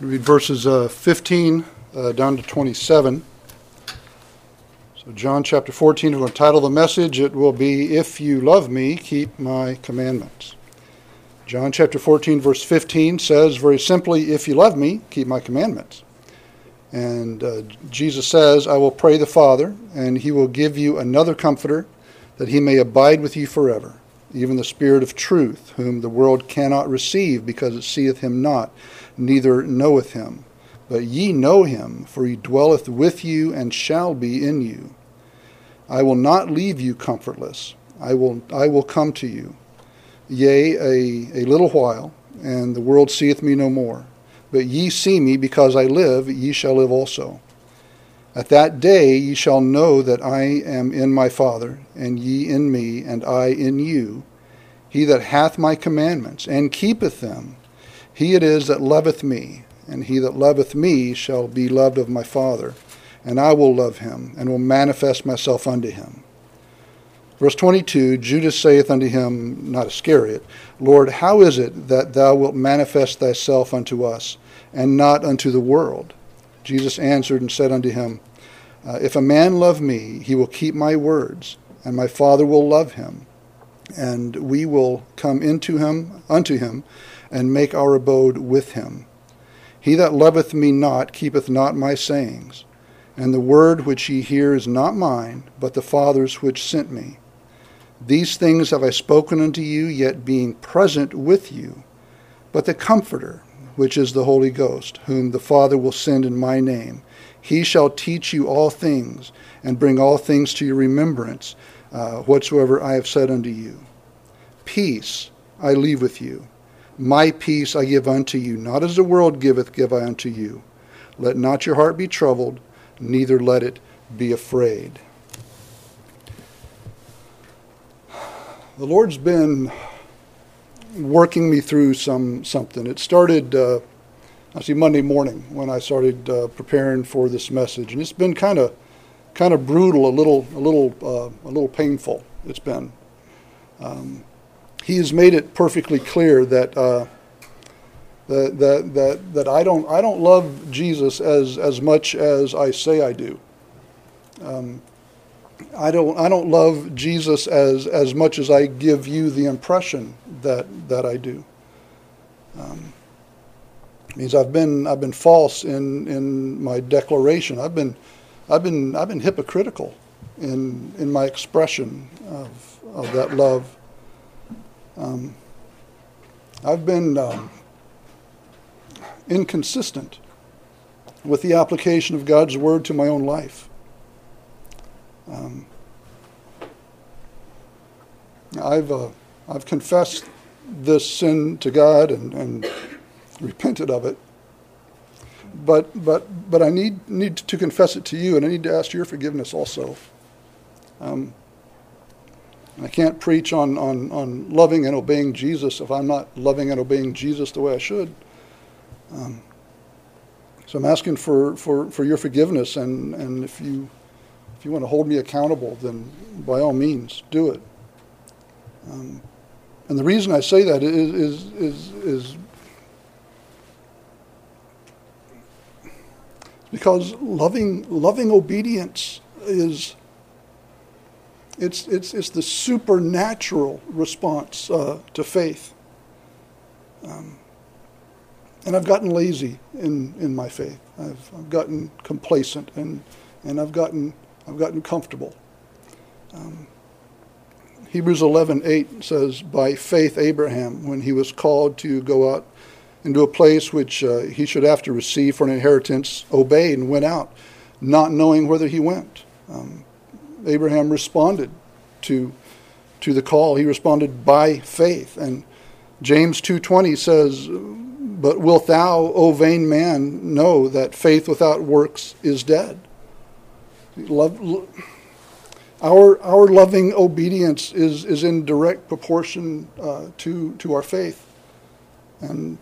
Read verses uh, 15 uh, down to 27. So, John chapter 14, we're going to title the message. It will be, If You Love Me, Keep My Commandments. John chapter 14, verse 15 says very simply, If you love me, keep my commandments. And uh, Jesus says, I will pray the Father, and he will give you another comforter, that he may abide with you forever, even the Spirit of truth, whom the world cannot receive, because it seeth him not neither knoweth him. But ye know him, for he dwelleth with you and shall be in you. I will not leave you comfortless. I will, I will come to you. Yea, a, a little while, and the world seeth me no more. But ye see me, because I live, ye shall live also. At that day ye shall know that I am in my Father, and ye in me, and I in you. He that hath my commandments, and keepeth them, he it is that loveth me, and he that loveth me shall be loved of my Father, and I will love him, and will manifest myself unto him. Verse 22 Judas saith unto him, not Iscariot, Lord, how is it that thou wilt manifest thyself unto us, and not unto the world? Jesus answered and said unto him, uh, If a man love me, he will keep my words, and my Father will love him, and we will come into him unto him and make our abode with him. He that loveth me not keepeth not my sayings, and the word which ye hear is not mine, but the Father's which sent me. These things have I spoken unto you, yet being present with you. But the Comforter, which is the Holy Ghost, whom the Father will send in my name, he shall teach you all things, and bring all things to your remembrance, uh, whatsoever I have said unto you. Peace I leave with you my peace I give unto you, not as the world giveth, give I unto you. Let not your heart be troubled, neither let it be afraid. The Lord's been working me through some something. It started uh, actually Monday morning when I started uh, preparing for this message, and it's been kind of kind of brutal, a little a little uh, a little painful. It's been. Um, he has made it perfectly clear that uh, that, that that I don't I don't love Jesus as as much as I say I do. Um, I don't I don't love Jesus as as much as I give you the impression that that I do. Um, means I've been I've been false in in my declaration. I've been I've been I've been hypocritical in in my expression of of that love. Um, I've been um, inconsistent with the application of God's word to my own life. Um, I've uh, I've confessed this sin to God and, and repented of it. But but but I need need to confess it to you, and I need to ask your forgiveness also. Um, I can't preach on, on, on loving and obeying Jesus if I'm not loving and obeying Jesus the way I should. Um, so I'm asking for, for, for your forgiveness, and, and if you if you want to hold me accountable, then by all means do it. Um, and the reason I say that is is is, is because loving loving obedience is it's, it's, it's the supernatural response uh, to faith. Um, and I've gotten lazy in, in my faith. I've, I've gotten complacent and, and I've, gotten, I've gotten comfortable. Um, Hebrews 11:8 says, "By faith Abraham, when he was called to go out into a place which uh, he should have to receive for an inheritance, obeyed and went out, not knowing whither he went." Um, Abraham responded to to the call. He responded by faith. And James 2:20 says, "But wilt thou, O vain man, know that faith without works is dead?" Love, our our loving obedience is is in direct proportion uh, to to our faith, and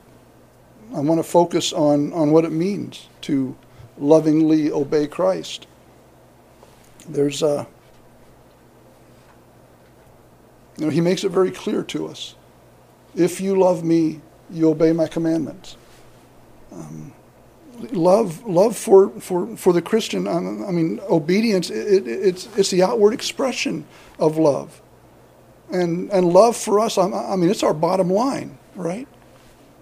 I want to focus on on what it means to lovingly obey Christ. There's a you know, he makes it very clear to us If you love me, you obey my commandments. Um, love, love for, for, for the Christian, I mean, obedience, it, it, it's, it's the outward expression of love. And, and love for us, I mean, it's our bottom line, right?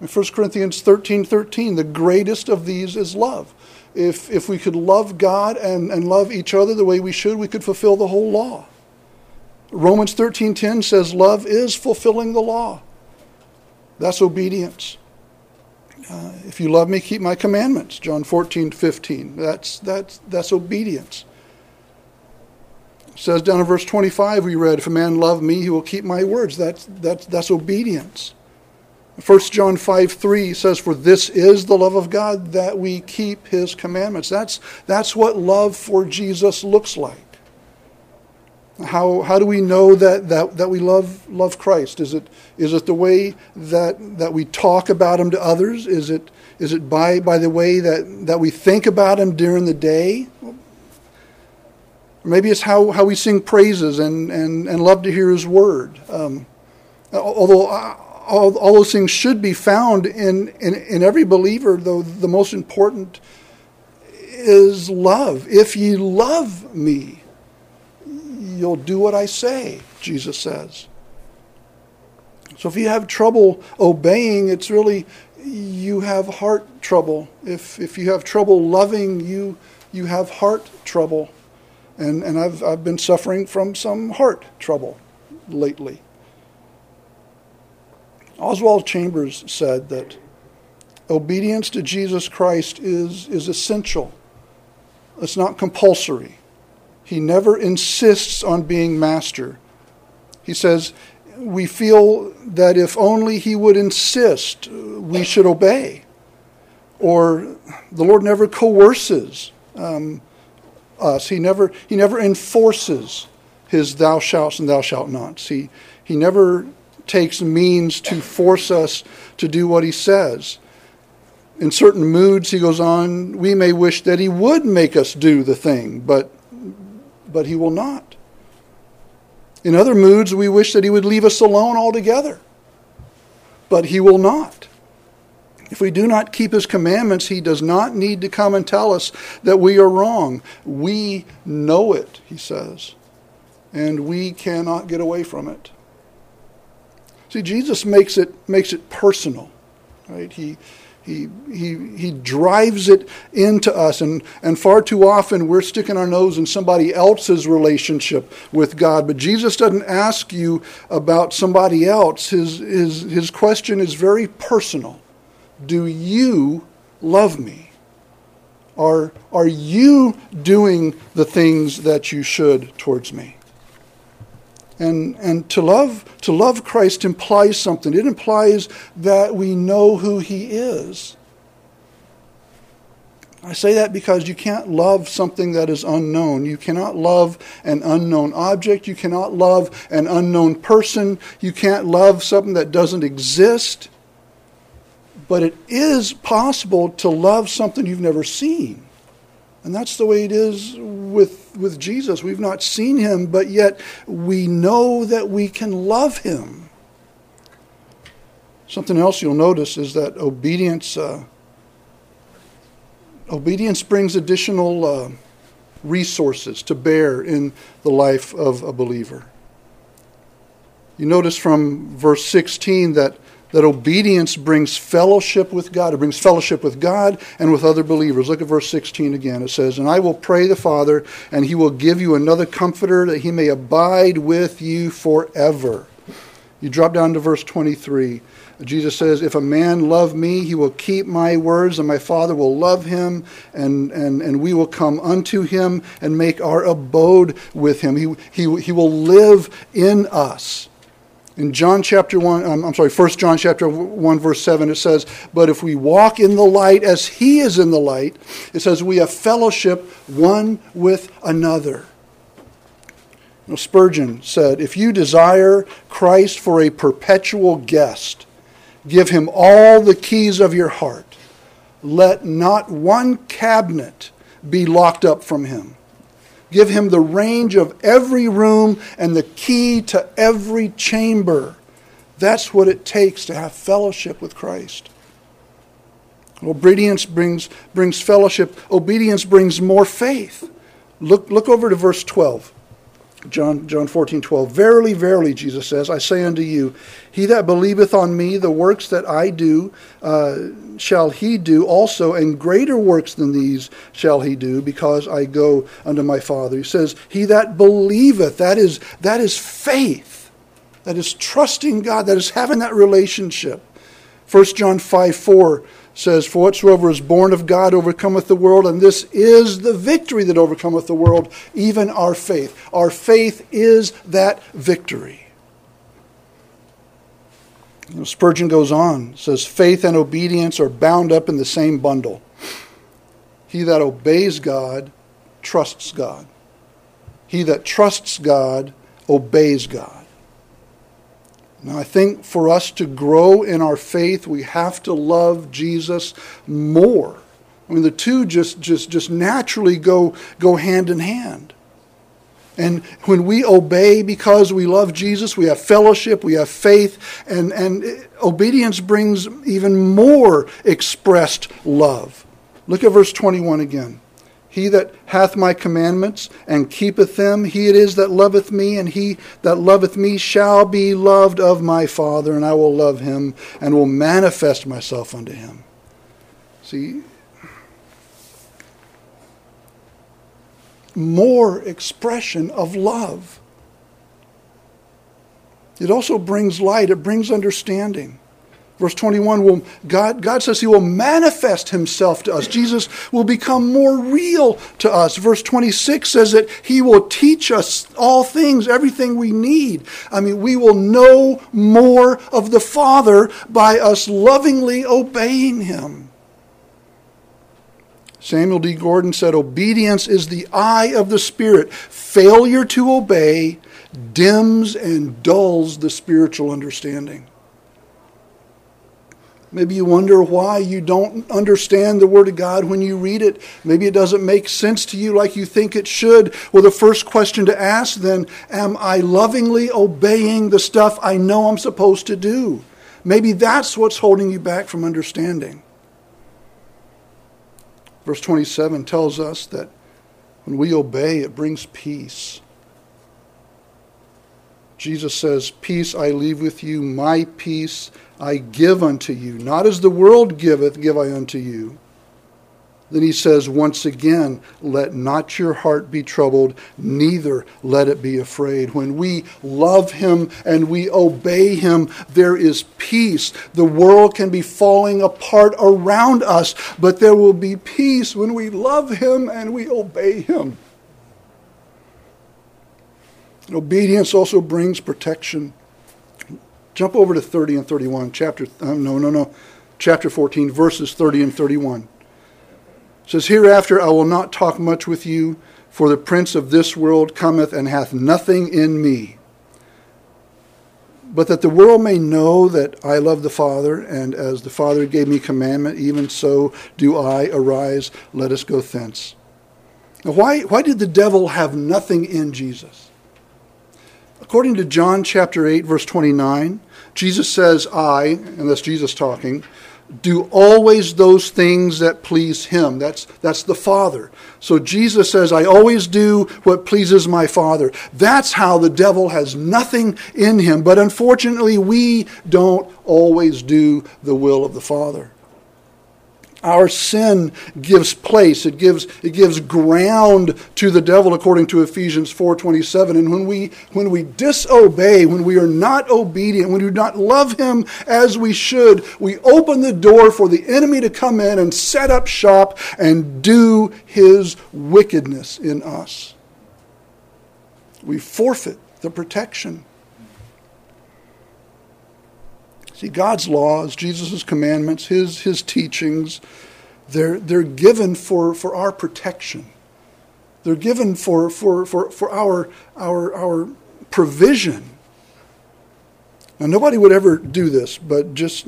In 1 Corinthians 13 13, the greatest of these is love. If, if we could love God and, and love each other the way we should, we could fulfill the whole law. Romans 13:10 says love is fulfilling the law. That's obedience. Uh, if you love me, keep my commandments. John 14, 15. That's, that's, that's obedience. It says down in verse 25, we read, If a man love me, he will keep my words. That's, that's, that's obedience. 1 John 5, 3 says, For this is the love of God, that we keep his commandments. That's, that's what love for Jesus looks like. How, how do we know that, that, that we love, love Christ? Is it, is it the way that, that we talk about him to others? Is it, is it by, by the way that, that we think about him during the day? Maybe it's how, how we sing praises and, and, and love to hear his word. Um, although uh, all, all those things should be found in, in, in every believer, though the most important is love. If ye love me, you'll do what I say, Jesus says. So if you have trouble obeying, it's really you have heart trouble. If if you have trouble loving, you you have heart trouble. And and I've I've been suffering from some heart trouble lately. Oswald Chambers said that obedience to Jesus Christ is, is essential. It's not compulsory. He never insists on being master. He says, We feel that if only he would insist, we should obey. Or the Lord never coerces um, us, he never, he never enforces his thou shalt and thou shalt nots. He, he never takes means to force us to do what he says. In certain moods, he goes on, we may wish that he would make us do the thing, but but he will not. In other moods, we wish that he would leave us alone altogether, but he will not. If we do not keep his commandments, he does not need to come and tell us that we are wrong. We know it, he says, and we cannot get away from it. See, Jesus makes it, makes it personal. Right? He, he, he, he drives it into us, and, and far too often we're sticking our nose in somebody else's relationship with God. But Jesus doesn't ask you about somebody else. His, his, his question is very personal Do you love me? Are, are you doing the things that you should towards me? And, and to, love, to love Christ implies something. It implies that we know who he is. I say that because you can't love something that is unknown. You cannot love an unknown object. You cannot love an unknown person. You can't love something that doesn't exist. But it is possible to love something you've never seen. And that's the way it is with, with Jesus. We've not seen him, but yet we know that we can love him. Something else you'll notice is that obedience, uh, obedience brings additional uh, resources to bear in the life of a believer. You notice from verse 16 that that obedience brings fellowship with God. It brings fellowship with God and with other believers. Look at verse 16 again. It says, And I will pray the Father, and he will give you another comforter that he may abide with you forever. You drop down to verse 23. Jesus says, If a man love me, he will keep my words, and my Father will love him, and, and, and we will come unto him and make our abode with him. He, he, he will live in us. In John chapter 1, um, I'm sorry, 1 John chapter 1, verse 7, it says, But if we walk in the light as he is in the light, it says, we have fellowship one with another. Know, Spurgeon said, If you desire Christ for a perpetual guest, give him all the keys of your heart. Let not one cabinet be locked up from him. Give him the range of every room and the key to every chamber. That's what it takes to have fellowship with Christ. Obedience brings, brings fellowship. Obedience brings more faith. Look, look over to verse 12. John, John 14, 12. Verily, verily, Jesus says, I say unto you, he that believeth on me, the works that I do, uh, shall he do also, and greater works than these shall he do, because I go unto my Father. He says, He that believeth, that is, that is faith. That is trusting God, that is having that relationship. 1 John 5, 4 says, For whatsoever is born of God overcometh the world, and this is the victory that overcometh the world, even our faith. Our faith is that victory. You know, Spurgeon goes on, says, Faith and obedience are bound up in the same bundle. He that obeys God trusts God. He that trusts God obeys God. Now, I think for us to grow in our faith, we have to love Jesus more. I mean, the two just, just, just naturally go, go hand in hand. And when we obey because we love Jesus, we have fellowship, we have faith, and, and obedience brings even more expressed love. Look at verse 21 again. He that hath my commandments and keepeth them, he it is that loveth me, and he that loveth me shall be loved of my Father, and I will love him and will manifest myself unto him. See, more expression of love. It also brings light, it brings understanding. Verse 21 will God, God says he will manifest himself to us. Jesus will become more real to us. Verse 26 says that he will teach us all things, everything we need. I mean, we will know more of the Father by us lovingly obeying him. Samuel D. Gordon said, Obedience is the eye of the Spirit. Failure to obey dims and dulls the spiritual understanding. Maybe you wonder why you don't understand the Word of God when you read it. Maybe it doesn't make sense to you like you think it should. Well, the first question to ask then Am I lovingly obeying the stuff I know I'm supposed to do? Maybe that's what's holding you back from understanding. Verse 27 tells us that when we obey, it brings peace. Jesus says, Peace I leave with you, my peace I give unto you. Not as the world giveth, give I unto you. Then he says once again, let not your heart be troubled, neither let it be afraid. When we love him and we obey him, there is peace. The world can be falling apart around us, but there will be peace when we love him and we obey him. Obedience also brings protection. Jump over to 30 and 31, chapter, um, no, no, no, chapter 14, verses 30 and 31. It says, Hereafter I will not talk much with you, for the prince of this world cometh and hath nothing in me. But that the world may know that I love the Father, and as the Father gave me commandment, even so do I. Arise, let us go thence. Now, why, why did the devil have nothing in Jesus? According to John chapter 8, verse 29, Jesus says, I, and that's Jesus talking, do always those things that please him. That's, that's the Father. So Jesus says, I always do what pleases my Father. That's how the devil has nothing in him. But unfortunately, we don't always do the will of the Father. Our sin gives place. It gives, it gives ground to the devil according to Ephesians 4.27. And when we, when we disobey, when we are not obedient, when we do not love him as we should, we open the door for the enemy to come in and set up shop and do his wickedness in us. We forfeit the protection See, God's laws, Jesus' commandments, his, his teachings, they're, they're given for, for our protection. They're given for, for, for, for our, our, our provision. Now, nobody would ever do this, but just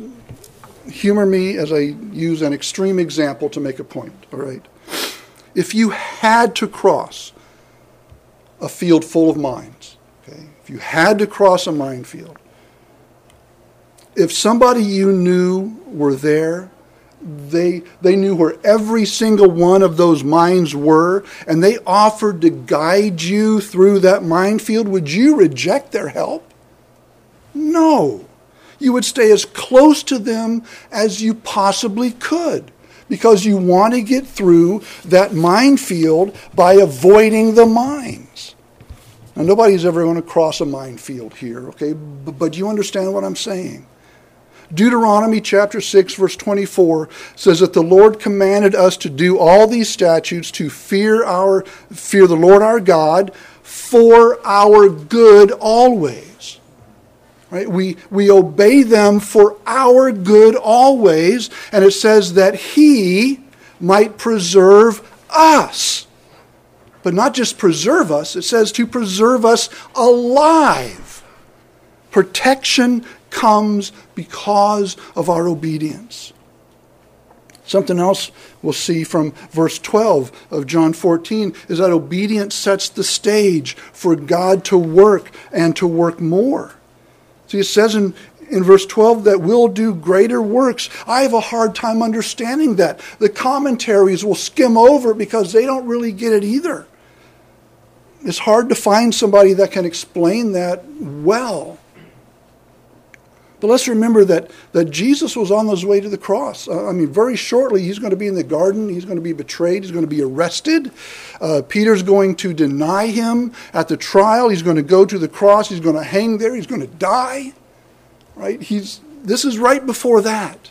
humor me as I use an extreme example to make a point, all right? If you had to cross a field full of mines, okay, if you had to cross a minefield, if somebody you knew were there, they, they knew where every single one of those mines were, and they offered to guide you through that minefield, would you reject their help? No. You would stay as close to them as you possibly could because you want to get through that minefield by avoiding the mines. Now, nobody's ever going to cross a minefield here, okay? But you understand what I'm saying. Deuteronomy chapter 6, verse 24 says that the Lord commanded us to do all these statutes to fear our fear the Lord our God for our good always. Right? We, we obey them for our good always, and it says that He might preserve us. But not just preserve us, it says to preserve us alive. Protection comes because of our obedience. Something else we'll see from verse 12 of John 14 is that obedience sets the stage for God to work and to work more. See, it says in, in verse 12 that we'll do greater works. I have a hard time understanding that. The commentaries will skim over because they don't really get it either. It's hard to find somebody that can explain that well. But let's remember that, that Jesus was on his way to the cross. Uh, I mean, very shortly, he's going to be in the garden. He's going to be betrayed. He's going to be arrested. Uh, Peter's going to deny him at the trial. He's going to go to the cross. He's going to hang there. He's going to die. Right? He's, this is right before that.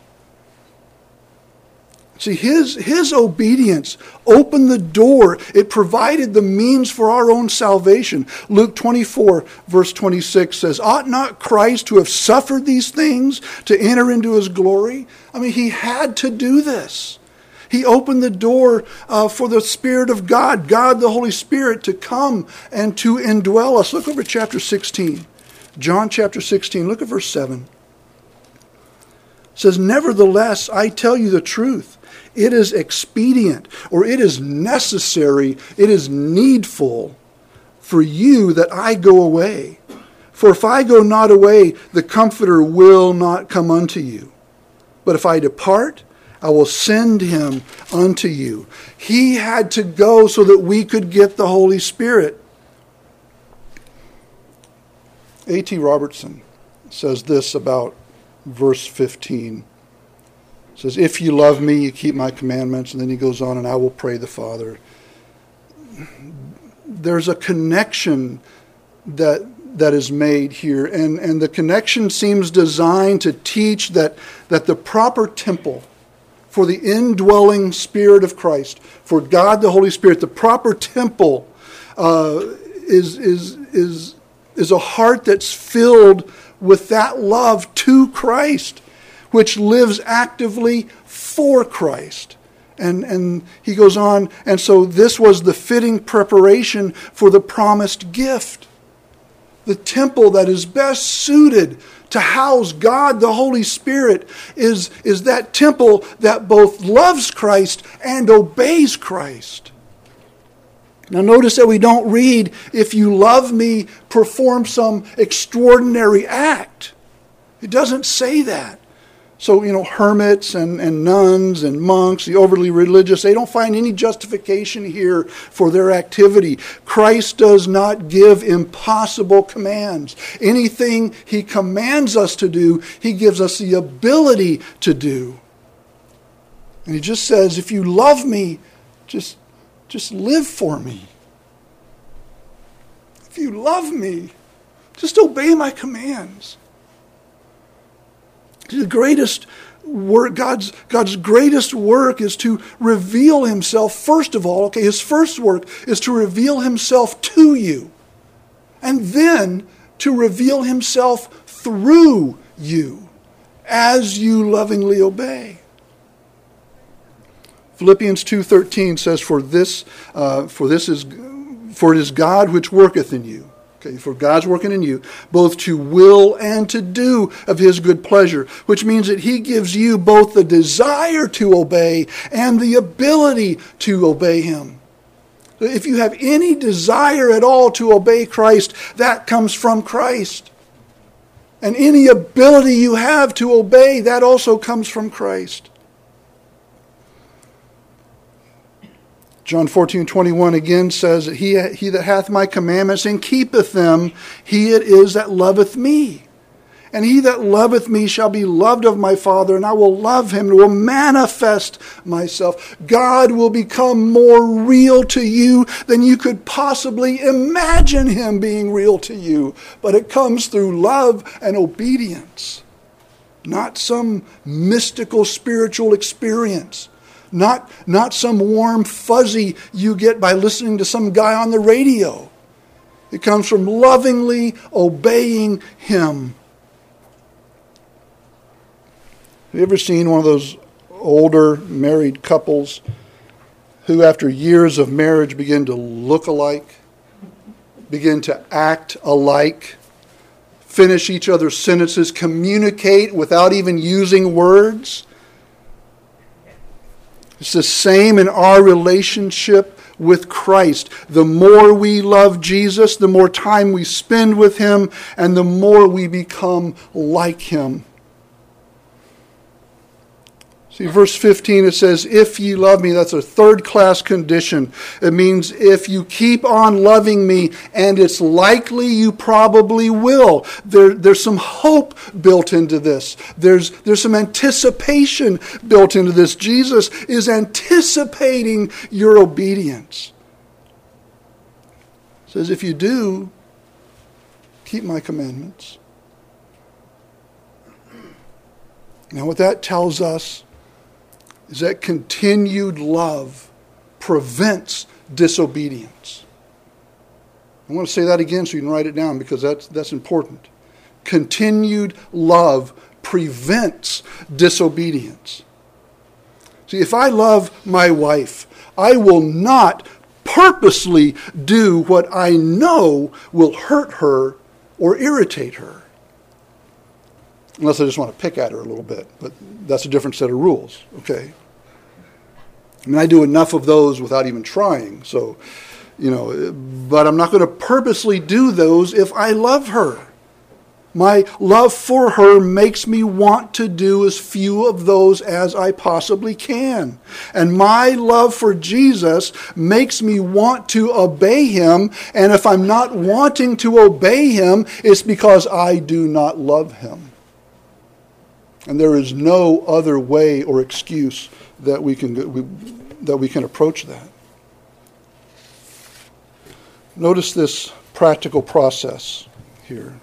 See, his, his obedience opened the door. It provided the means for our own salvation. Luke 24, verse 26 says, Ought not Christ to have suffered these things to enter into his glory? I mean, he had to do this. He opened the door uh, for the Spirit of God, God the Holy Spirit, to come and to indwell us. Look over chapter 16. John chapter 16, look at verse 7. It says, Nevertheless, I tell you the truth. It is expedient or it is necessary, it is needful for you that I go away. For if I go not away, the Comforter will not come unto you. But if I depart, I will send him unto you. He had to go so that we could get the Holy Spirit. A.T. Robertson says this about verse 15 says, If you love me, you keep my commandments. And then he goes on, and I will pray the Father. There's a connection that that is made here. And, and the connection seems designed to teach that, that the proper temple for the indwelling Spirit of Christ, for God the Holy Spirit, the proper temple uh, is, is, is, is a heart that's filled with that love to Christ which lives actively for Christ. And, and he goes on, and so this was the fitting preparation for the promised gift. The temple that is best suited to house God the Holy Spirit is, is that temple that both loves Christ and obeys Christ. Now, notice that we don't read, if you love me, perform some extraordinary act. It doesn't say that. So, you know, hermits and, and nuns and monks, the overly religious, they don't find any justification here for their activity. Christ does not give impossible commands. Anything he commands us to do, he gives us the ability to do. And he just says, if you love me, just, just live for me. If you love me, just obey my commands. The greatest work, God's, God's greatest work is to reveal himself, first of all, okay, his first work is to reveal himself to you. And then to reveal himself through you as you lovingly obey. Philippians 2:13 says for this uh, for this is for it is God which worketh in you Okay, for God's working in you, both to will and to do of His good pleasure, which means that He gives you both the desire to obey and the ability to obey Him. If you have any desire at all to obey Christ, that comes from Christ. And any ability you have to obey, that also comes from Christ. John 14, 21 again says that he, he that hath my commandments and keepeth them, he it is that loveth me. And he that loveth me shall be loved of my Father, and I will love him and will manifest myself. God will become more real to you than you could possibly imagine him being real to you. But it comes through love and obedience, not some mystical spiritual experience. Not, not some warm fuzzy you get by listening to some guy on the radio. It comes from lovingly obeying Him. Have you ever seen one of those older married couples who, after years of marriage, begin to look alike, begin to act alike, finish each other's sentences, communicate without even using words? It's the same in our relationship with Christ. The more we love Jesus, the more time we spend with Him, and the more we become like Him. See, verse 15, it says, If ye love me, that's a third class condition. It means if you keep on loving me, and it's likely you probably will. There, there's some hope built into this, there's, there's some anticipation built into this. Jesus is anticipating your obedience. It says, If you do, keep my commandments. Now, what that tells us is that continued love prevents disobedience. I want to say that again so you can write it down because that's, that's important. Continued love prevents disobedience. See, if I love my wife, I will not purposely do what I know will hurt her or irritate her. Unless I just want to pick at her a little bit, but that's a different set of rules, okay? I mean, I do enough of those without even trying, so, you know, but I'm not going to purposely do those if I love her. My love for her makes me want to do as few of those as I possibly can. And my love for Jesus makes me want to obey him. And if I'm not wanting to obey him, it's because I do not love him. And there is no other way or excuse that we can, we, that we can approach that. Notice this practical process here.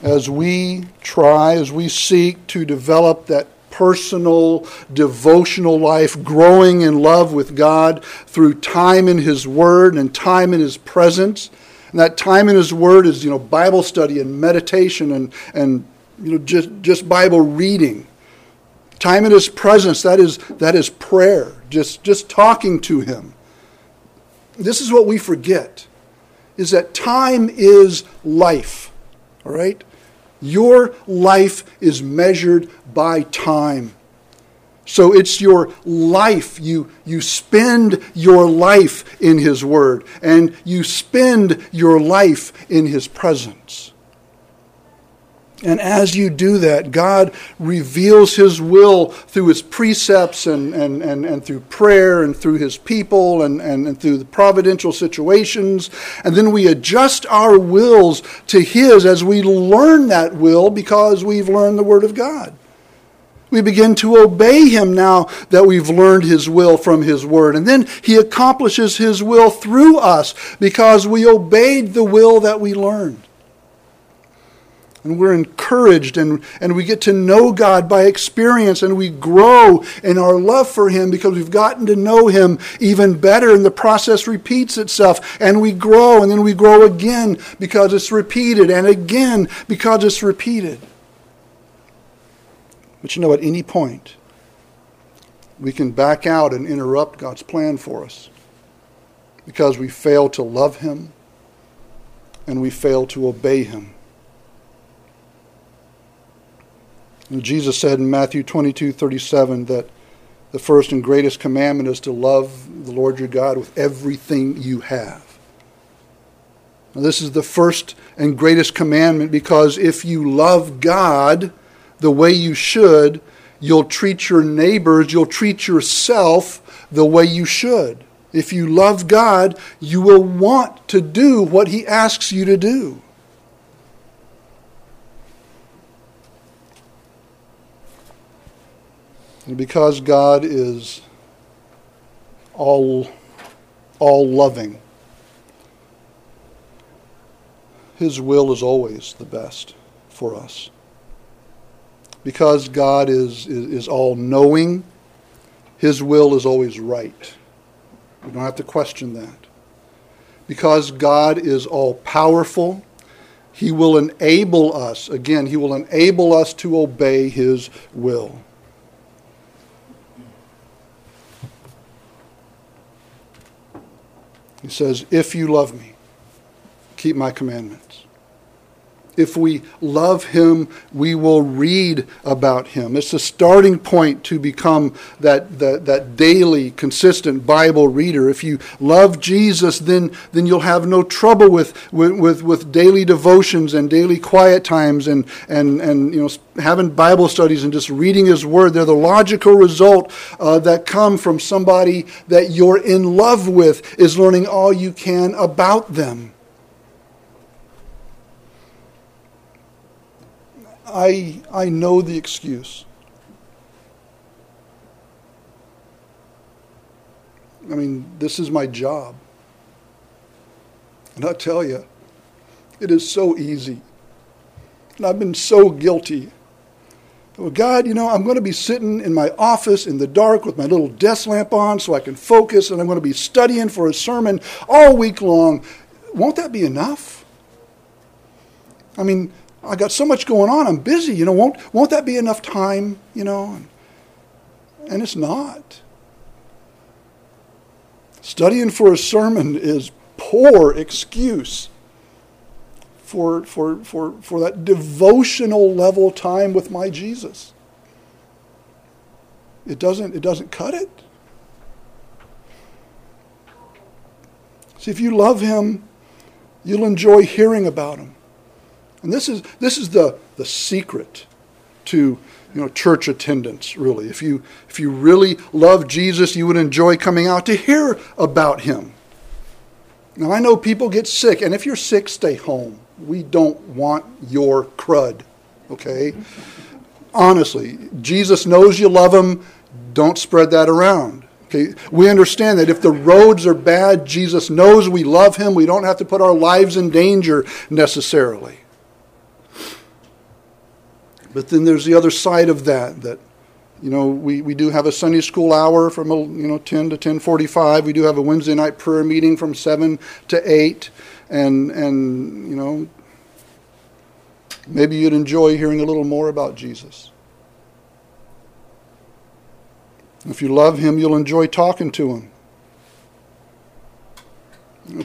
As we try, as we seek to develop that personal, devotional life, growing in love with God through time in His Word and time in His presence. And that time in His Word is, you know, Bible study and meditation and, and you know, just, just Bible reading. Time in His presence, that is, that is prayer, just, just talking to Him. This is what we forget, is that time is life, all right? Your life is measured by time. So it's your life. You, you spend your life in His Word, and you spend your life in His presence. And as you do that, God reveals His will through His precepts and, and, and, and through prayer and through His people and, and, and through the providential situations. And then we adjust our wills to His as we learn that will because we've learned the Word of God. We begin to obey Him now that we've learned His will from His Word. And then He accomplishes His will through us because we obeyed the will that we learned and we're encouraged and, and we get to know God by experience and we grow in our love for Him because we've gotten to know Him even better and the process repeats itself and we grow and then we grow again because it's repeated and again because it's repeated. But you know, at any point, we can back out and interrupt God's plan for us because we fail to love Him and we fail to obey Him. Jesus said in Matthew 22 37 that the first and greatest commandment is to love the Lord your God with everything you have. Now, this is the first and greatest commandment because if you love God the way you should, you'll treat your neighbors, you'll treat yourself the way you should. If you love God, you will want to do what He asks you to do. And because God is all, all loving, His will is always the best for us. Because God is, is, is all knowing, His will is always right. We don't have to question that. Because God is all powerful, He will enable us, again, He will enable us to obey His will. He says, If you love me, keep my commandments. If we love him, we will read about him. It's a starting point to become that, that, that daily, consistent Bible reader. If you love Jesus, then, then you'll have no trouble with, with, with daily devotions and daily quiet times and, and, and you know, having Bible studies and just reading his word. They're the logical result uh, that come from somebody that you're in love with, is learning all you can about them. I, I know the excuse. I mean, this is my job. And I tell you, it is so easy. And I've been so guilty. Well, God, you know, I'm going to be sitting in my office in the dark with my little desk lamp on so I can focus, and I'm going to be studying for a sermon all week long. Won't that be enough? I mean, I got so much going on. I'm busy. You know, won't won't that be enough time? You know, and, and it's not. Studying for a sermon is poor excuse for, for, for, for that devotional level time with my Jesus. It doesn't, it doesn't cut it. See, if you love him, you'll enjoy hearing about him. And this is, this is the, the secret to you know, church attendance, really. If you, if you really love Jesus, you would enjoy coming out to hear about him. Now, I know people get sick, and if you're sick, stay home. We don't want your crud, okay? Honestly, Jesus knows you love him. Don't spread that around. Okay, we understand that if the roads are bad, Jesus knows we love him. We don't have to put our lives in danger necessarily. But then there's the other side of that, that, you know, we, we do have a Sunday school hour from, uh, you know, 10 to 1045. We do have a Wednesday night prayer meeting from 7 to 8. And, and you know, maybe you'd enjoy hearing a little more about Jesus. If you love him, you'll enjoy talking to him.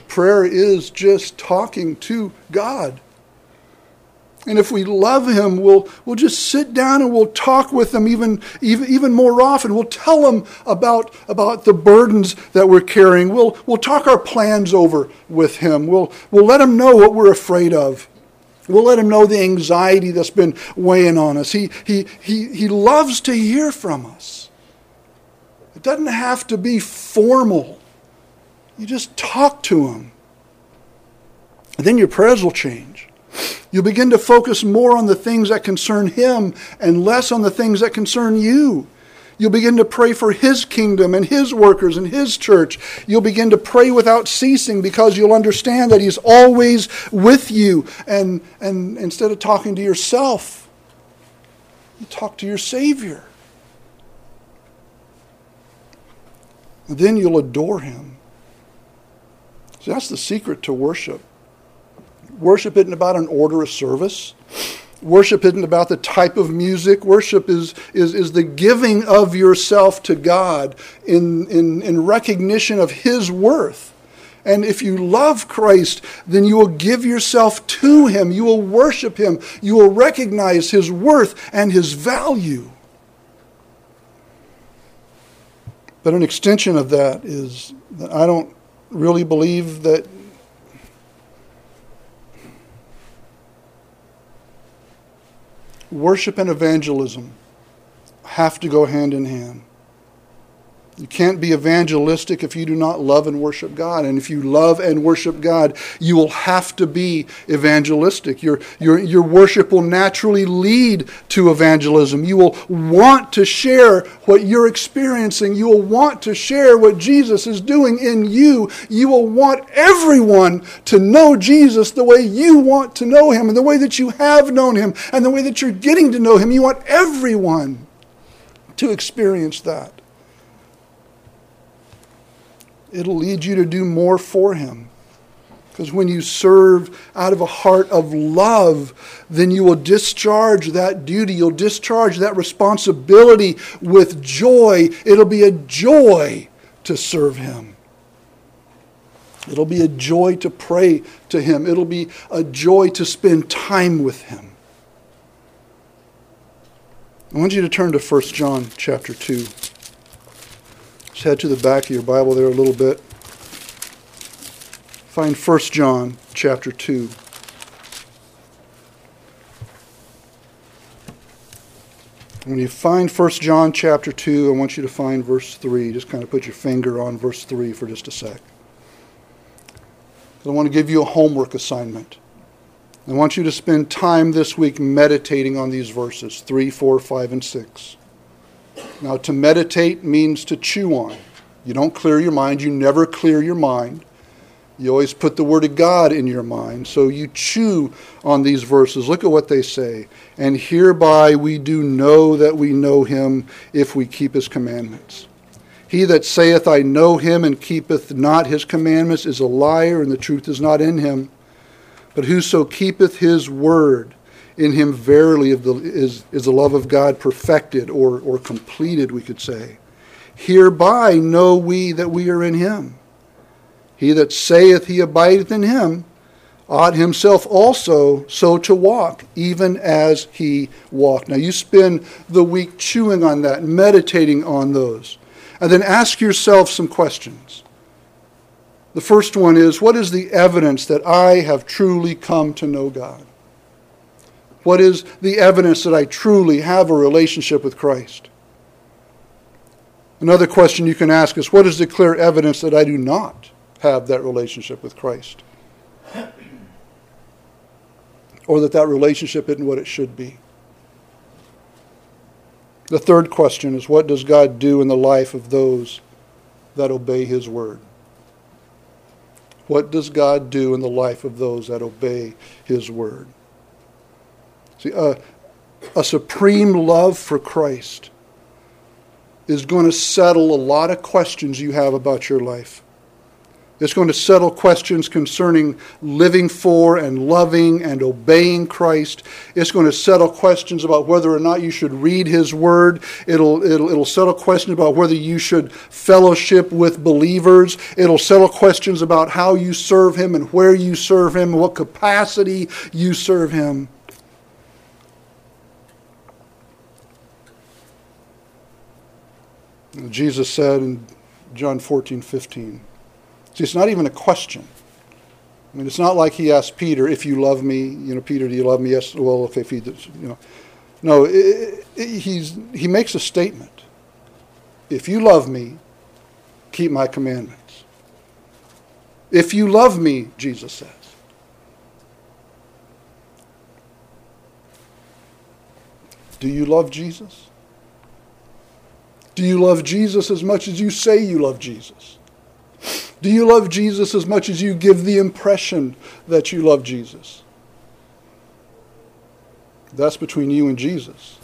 Prayer is just talking to God. And if we love him, we'll, we'll just sit down and we'll talk with him even, even, even more often. We'll tell him about, about the burdens that we're carrying. We'll, we'll talk our plans over with him. We'll, we'll let him know what we're afraid of. We'll let him know the anxiety that's been weighing on us. He, he, he, he loves to hear from us. It doesn't have to be formal. You just talk to him. And then your prayers will change. You'll begin to focus more on the things that concern Him and less on the things that concern you. You'll begin to pray for His kingdom and His workers and His church. You'll begin to pray without ceasing because you'll understand that He's always with you. And, and instead of talking to yourself, you talk to your Savior. And then you'll adore Him. See, that's the secret to worship. Worship isn't about an order of service. Worship isn't about the type of music. Worship is, is, is the giving of yourself to God in, in, in recognition of His worth. And if you love Christ, then you will give yourself to Him. You will worship Him. You will recognize His worth and His value. But an extension of that is that I don't really believe that worship and evangelism have to go hand in hand. You can't be evangelistic if you do not love and worship God. And if you love and worship God, you will have to be evangelistic. Your, your, your worship will naturally lead to evangelism. You will want to share what you're experiencing. You will want to share what Jesus is doing in you. You will want everyone to know Jesus the way you want to know him and the way that you have known him and the way that you're getting to know him. You want everyone to experience that. It'll lead you to do more for Him. Because when you serve out of a heart of love, then you will discharge that duty. You'll discharge that responsibility with joy. It'll be a joy to serve Him. It'll be a joy to pray to Him. It'll be a joy to spend time with Him. I want you to turn to 1 John chapter 2. Just head to the back of your Bible there a little bit. Find 1 John chapter 2. When you find 1 John chapter 2, I want you to find verse 3. Just kind of put your finger on verse 3 for just a sec. I want to give you a homework assignment. I want you to spend time this week meditating on these verses 3, 4, 5, and 6. Now, to meditate means to chew on. You don't clear your mind, you never clear your mind. You always put the Word of God in your mind. So you chew on these verses. Look at what they say. And hereby we do know that we know him if we keep his commandments. He that saith, I know him, and keepeth not his commandments, is a liar, and the truth is not in him. But whoso keepeth his word, in him verily is, is the love of God perfected or, or completed, we could say. Hereby know we that we are in him. He that saith he abideth in him ought himself also so to walk, even as he walked. Now you spend the week chewing on that, meditating on those. And then ask yourself some questions. The first one is What is the evidence that I have truly come to know God? What is the evidence that I truly have a relationship with Christ? Another question you can ask is what is the clear evidence that I do not have that relationship with Christ? Or that that relationship isn't what it should be? The third question is what does God do in the life of those that obey His word? What does God do in the life of those that obey His word? See, a supreme love for Christ is going to settle a lot of questions you have about your life. It's going to settle questions concerning living for and loving and obeying Christ. It's going to settle questions about whether or not you should read His Word. It'll, it'll, it'll settle questions about whether you should fellowship with believers. It'll settle questions about how you serve Him and where you serve Him and what capacity you serve Him. Jesus said in John 14, 15. See, it's not even a question. I mean, it's not like he asked Peter, if you love me, you know, Peter, do you love me? Yes, well, okay, if he does, you know. No, it, it, he's, he makes a statement. If you love me, keep my commandments. If you love me, Jesus says. Do you love Jesus? Do you love Jesus as much as you say you love Jesus? Do you love Jesus as much as you give the impression that you love Jesus? That's between you and Jesus.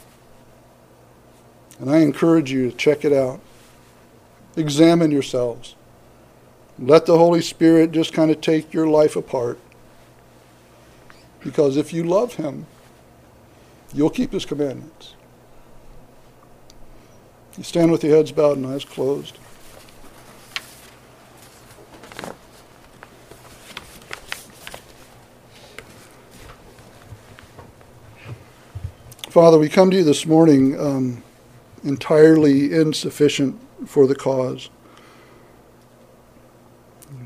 And I encourage you to check it out. Examine yourselves. Let the Holy Spirit just kind of take your life apart. Because if you love Him, you'll keep His commandments. You stand with your heads bowed and eyes closed. Father, we come to you this morning um, entirely insufficient for the cause.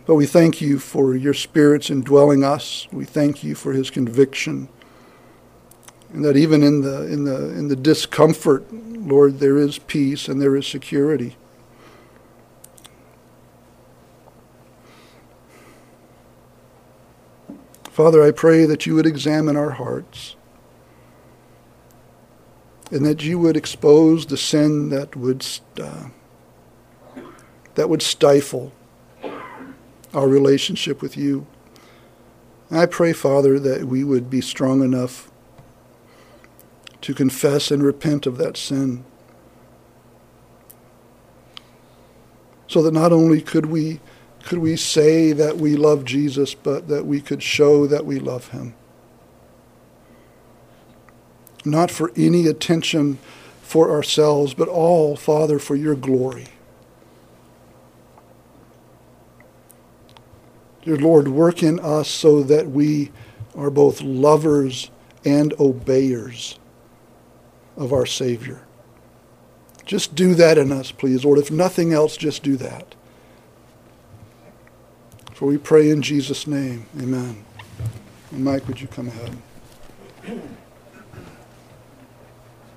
But we thank you for your Spirit's indwelling us. We thank you for his conviction. And that even in the, in the, in the discomfort, Lord, there is peace and there is security. Father, I pray that you would examine our hearts and that you would expose the sin that would uh, that would stifle our relationship with you. I pray, Father, that we would be strong enough to confess and repent of that sin. So that not only could we could we say that we love Jesus, but that we could show that we love him. Not for any attention for ourselves, but all, Father, for your glory. Dear Lord, work in us so that we are both lovers and obeyers of our Savior. Just do that in us, please, Lord. If nothing else, just do that. For we pray in Jesus' name. Amen. And Mike, would you come ahead?